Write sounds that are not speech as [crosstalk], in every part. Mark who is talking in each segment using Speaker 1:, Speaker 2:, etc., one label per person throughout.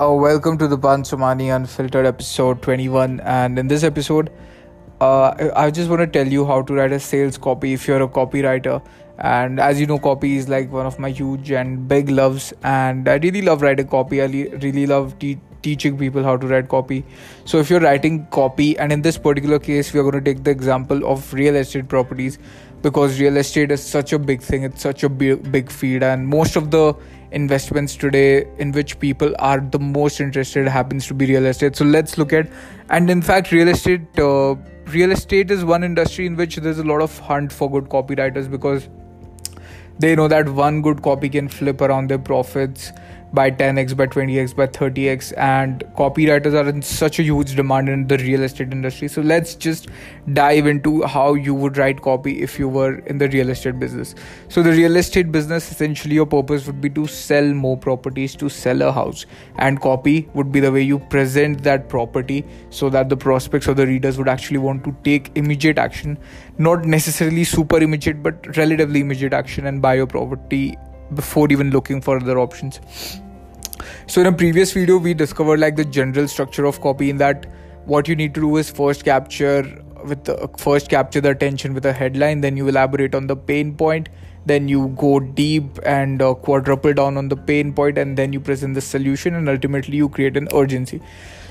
Speaker 1: Uh, welcome to the Pansumani Unfiltered episode 21. And in this episode, uh, I just want to tell you how to write a sales copy if you're a copywriter. And as you know, copy is like one of my huge and big loves. And I really love writing copy. I really love te- teaching people how to write copy. So if you're writing copy, and in this particular case, we are going to take the example of real estate properties because real estate is such a big thing. It's such a big, big field, and most of the investments today in which people are the most interested happens to be real estate. So let's look at and in fact real estate uh, real estate is one industry in which there's a lot of hunt for good copywriters because they know that one good copy can flip around their profits by 10x by 20x by 30x and copywriters are in such a huge demand in the real estate industry. So let's just dive into how you would write copy if you were in the real estate business. So the real estate business essentially your purpose would be to sell more properties to sell a house. And copy would be the way you present that property so that the prospects or the readers would actually want to take immediate action. Not necessarily super immediate but relatively immediate action and buy your property before even looking for other options so in a previous video we discovered like the general structure of copy in that what you need to do is first capture with the first capture the attention with a headline then you elaborate on the pain point then you go deep and uh, quadruple down on the pain point and then you present the solution and ultimately you create an urgency.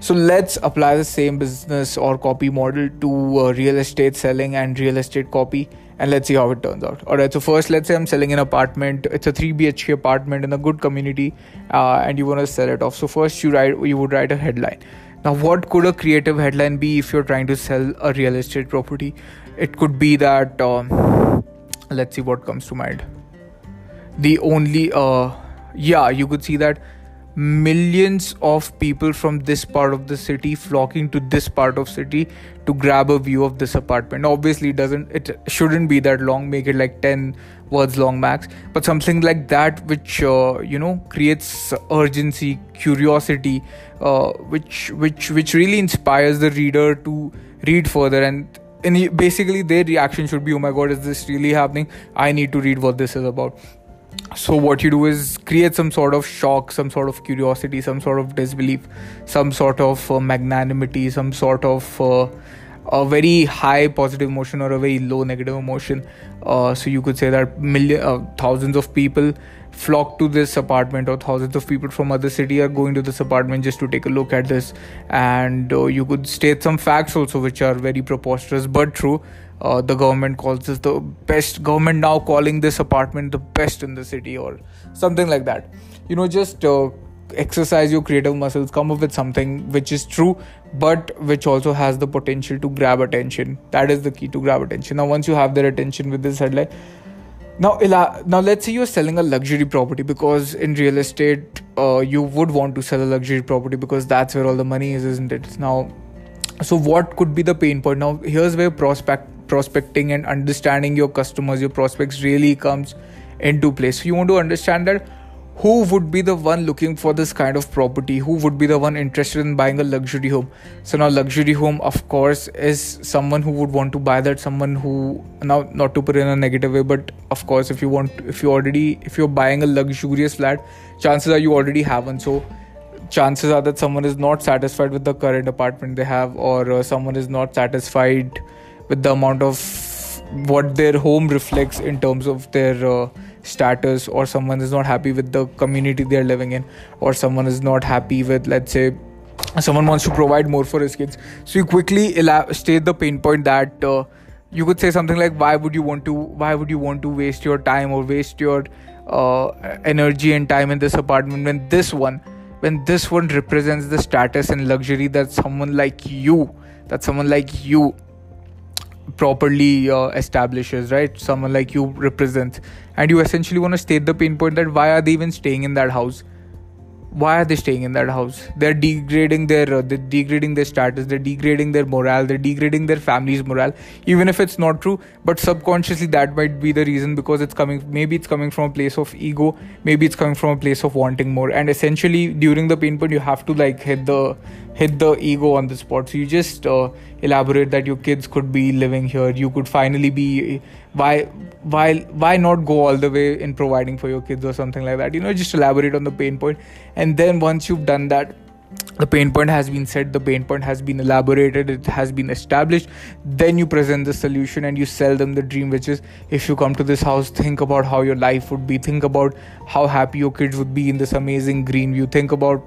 Speaker 1: So let's apply the same business or copy model to uh, real estate selling and real estate copy and let's see how it turns out. All right, so first, let's say I'm selling an apartment. It's a 3 BHK apartment in a good community, uh, and you want to sell it off. So first, you write you would write a headline. Now, what could a creative headline be if you're trying to sell a real estate property? It could be that. Um, let's see what comes to mind. The only, uh, yeah, you could see that millions of people from this part of the city flocking to this part of city to grab a view of this apartment. Obviously it doesn't it shouldn't be that long make it like 10 words long max but something like that which uh, you know creates urgency curiosity uh, which which which really inspires the reader to read further. And and basically their reaction should be oh my god is this really happening? I need to read what this is about so what you do is create some sort of shock some sort of curiosity some sort of disbelief some sort of uh, magnanimity some sort of uh, a very high positive emotion or a very low negative emotion. Uh, so you could say that million uh, thousands of people flock to this apartment or thousands of people from other city are going to this apartment just to take a look at this. And uh, you could state some facts also which are very preposterous but true uh, the government calls this the best government now calling this apartment the best in the city or something like that. You know just uh, exercise your creative muscles come up with something which is true but which also has the potential to grab attention. That is the key to grab attention. Now once you have their attention with this headline now now let's say you're selling a luxury property because in real estate uh, you would want to sell a luxury property because that's where all the money is isn't it? Now so what could be the pain point? Now here's where prospect prospecting and understanding your customers, your prospects really comes into place. So you want to understand that who would be the one looking for this kind of property? Who would be the one interested in buying a luxury home? So now luxury home of course is someone who would want to buy that someone who now not to put in a negative way but of course if you want if you already if you're buying a luxurious flat chances are you already have one. So chances are that someone is not satisfied with the current apartment they have or uh, someone is not satisfied with the amount of what their home reflects in terms of their uh, status or someone is not happy with the community they're living in or someone is not happy with let's say someone wants to provide more for his kids. So you quickly state the pain point that uh, you could say something like why would you want to why would you want to waste your time or waste your uh, energy and time in this apartment when this one when this one represents the status and luxury that someone like you that someone like you properly uh, establishes right? Someone like you represents and you essentially want to state the pain point that why are they even staying in that house? Why are they staying in that house? They're degrading their uh, they're degrading their status they're degrading their morale they're degrading their family's morale even if it's not true but subconsciously that might be the reason because it's coming maybe it's coming from a place of ego maybe it's coming from a place of wanting more. And essentially during the pain point you have to like hit the hit the ego on the spot. So you just uh, elaborate that your kids could be living here. You could finally be why why why not go all the way in providing for your kids or something like that? You know just elaborate on the pain point. And then once you've done that the pain point has been set the pain point has been elaborated it has been established then you present the solution and you sell them the dream which is if you come to this house think about how your life would be. Think about how happy your kids would be in this amazing green view. Think about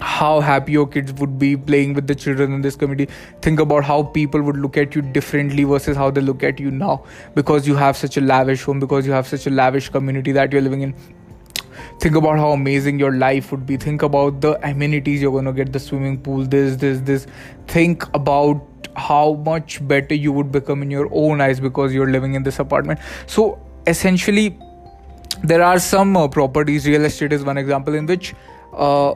Speaker 1: how happy your kids would be playing with the children in this community. Think about how people would look at you differently versus how they look at you now. Because you have such a lavish home because you have such a lavish community that you're living in. Think about how amazing your life would be. Think about the amenities you're going to get the swimming pool this this this. Think about how much better you would become in your own eyes because you're living in this apartment. So essentially there are some uh, properties real estate is one example in which uh,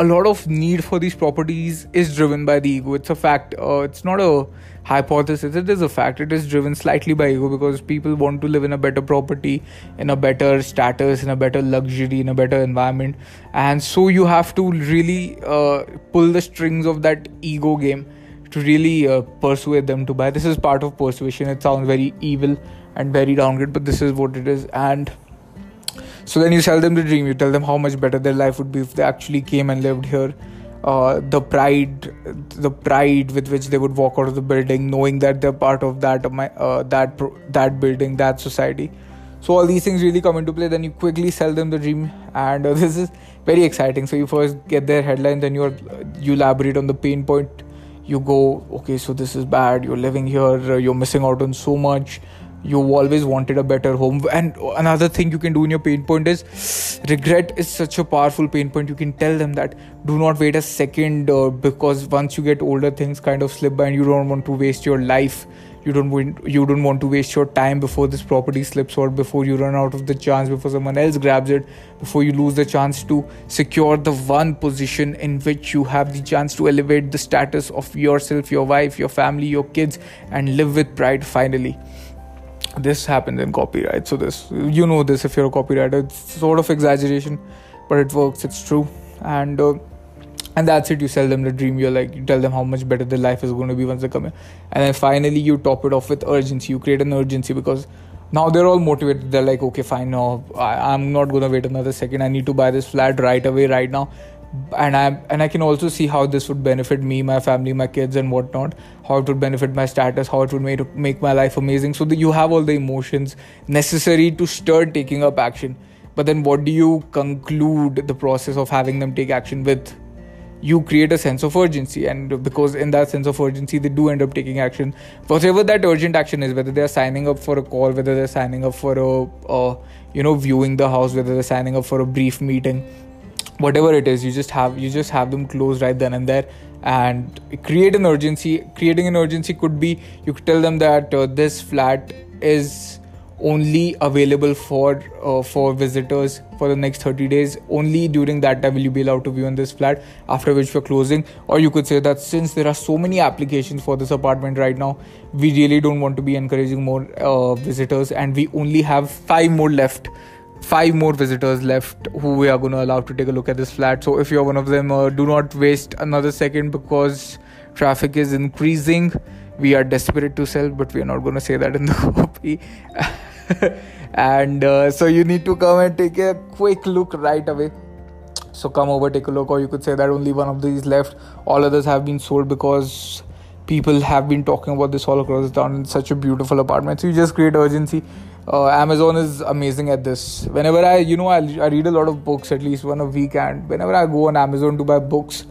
Speaker 1: a lot of need for these properties is driven by the ego. It's a fact uh, it's not a hypothesis. It is a fact. It is driven slightly by ego because people want to live in a better property in a better status in a better luxury in a better environment. And so you have to really uh, pull the strings of that ego game to really uh, persuade them to buy. This is part of persuasion. It sounds very evil and very downgrade but this is what it is. And so then you sell them the dream. You tell them how much better their life would be if they actually came and lived here. Uh, the pride the pride with which they would walk out of the building knowing that they're part of that uh, that that building that society. So all these things really come into play. Then you quickly sell them the dream. And uh, [laughs] this is very exciting. So you first get their headline then you you elaborate on the pain point. You go okay so this is bad. You're living here. You're missing out on so much you always wanted a better home. And another thing you can do in your pain point is regret is such a powerful pain point. You can tell them that do not wait a second uh, because once you get older things kind of slip by and you don't want to waste your life. You don't want you don't want to waste your time before this property slips or before you run out of the chance before someone else grabs it before you lose the chance to secure the one position in which you have the chance to elevate the status of yourself your wife your family your kids and live with pride finally this happens in copyright. So this you know this if you're a copywriter. It's sort of exaggeration but it works it's true. And uh, and that's it. You sell them the dream. You're like you tell them how much better their life is going to be once they come in. And then finally you top it off with urgency. You create an urgency because now they're all motivated. They're like okay fine no I, i'm not going to wait another second. I need to buy this flat right away right now and I and I can also see how this would benefit me, my family, my kids, and whatnot. How it would benefit my status, how it would make make my life amazing. So that you have all the emotions necessary to start taking up action. But then, what do you conclude the process of having them take action with? You create a sense of urgency, and because in that sense of urgency, they do end up taking action. Whatever that urgent action is, whether they are signing up for a call, whether they're signing up for a, a you know, viewing the house, whether they're signing up for a brief meeting whatever it is you just have you just have them close right then and there. And create an urgency creating an urgency could be you could tell them that uh, this flat is only available for uh, for visitors for the next 30 days. Only during that time will you be allowed to view in this flat after which we're closing. Or you could say that since there are so many applications for this apartment right now we really don't want to be encouraging more uh, visitors and we only have five more left five more visitors left who we are going to allow to take a look at this flat. So if you're one of them, uh, do not waste another second because traffic is increasing. We are desperate to sell, but we are not going to say that in the [laughs] copy. and uh, so you need to come and take a quick look right away. So come over, take a look, or you could say that only one of these left. All others have been sold because people have been talking about this all across the town. It's such a beautiful apartment. So you just create urgency uh, Amazon is amazing at this. Whenever I, you know, I, I read a lot of books, at least one a week, and whenever I go on Amazon to buy books,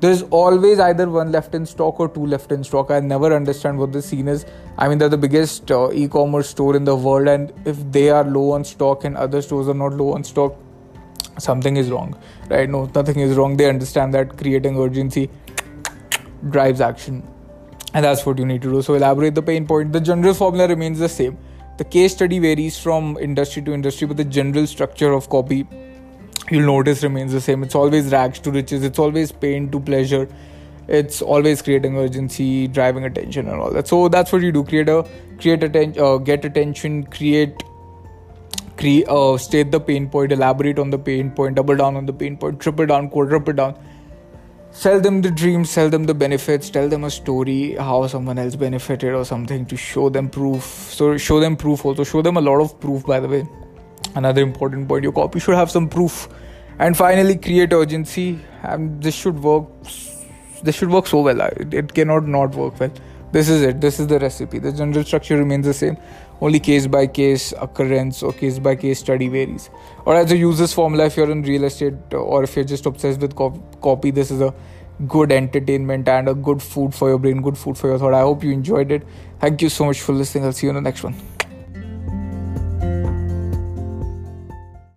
Speaker 1: there's always either one left in stock or two left in stock. I never understand what the scene is. I mean, they're the biggest uh, e-commerce store in the world, and if they are low on stock and other stores are not low on stock, something is wrong, right? No, nothing is wrong. They understand that creating urgency drives action, and that's what you need to do. So elaborate the pain point. The general formula remains the same the case study varies from industry to industry, but the general structure of copy you'll notice remains the same. It's always rags to riches, it's always pain to pleasure, it's always creating urgency, driving attention, and all that. So that's what you do: create a create attention, uh, get attention, create. Create, uh, state the pain point, elaborate on the pain point, double down on the pain point, triple down, quadruple down sell them the dreams sell them the benefits tell them a story how someone else benefited or something to show them proof. So show them proof also. Show them a lot of proof by the way. Another important point your copy should have some proof. And finally create urgency. And this should work this should work so well. It, it cannot not work well. This is it. This is the recipe. The general structure remains the same only case by case occurrence or case by case study varies. Or as a use this formula if you're in real estate uh, or if you're just obsessed with copy this is a good entertainment and a good food for your brain good food for your thought. I hope you enjoyed it. Thank you so much for listening. I'll see you in the next one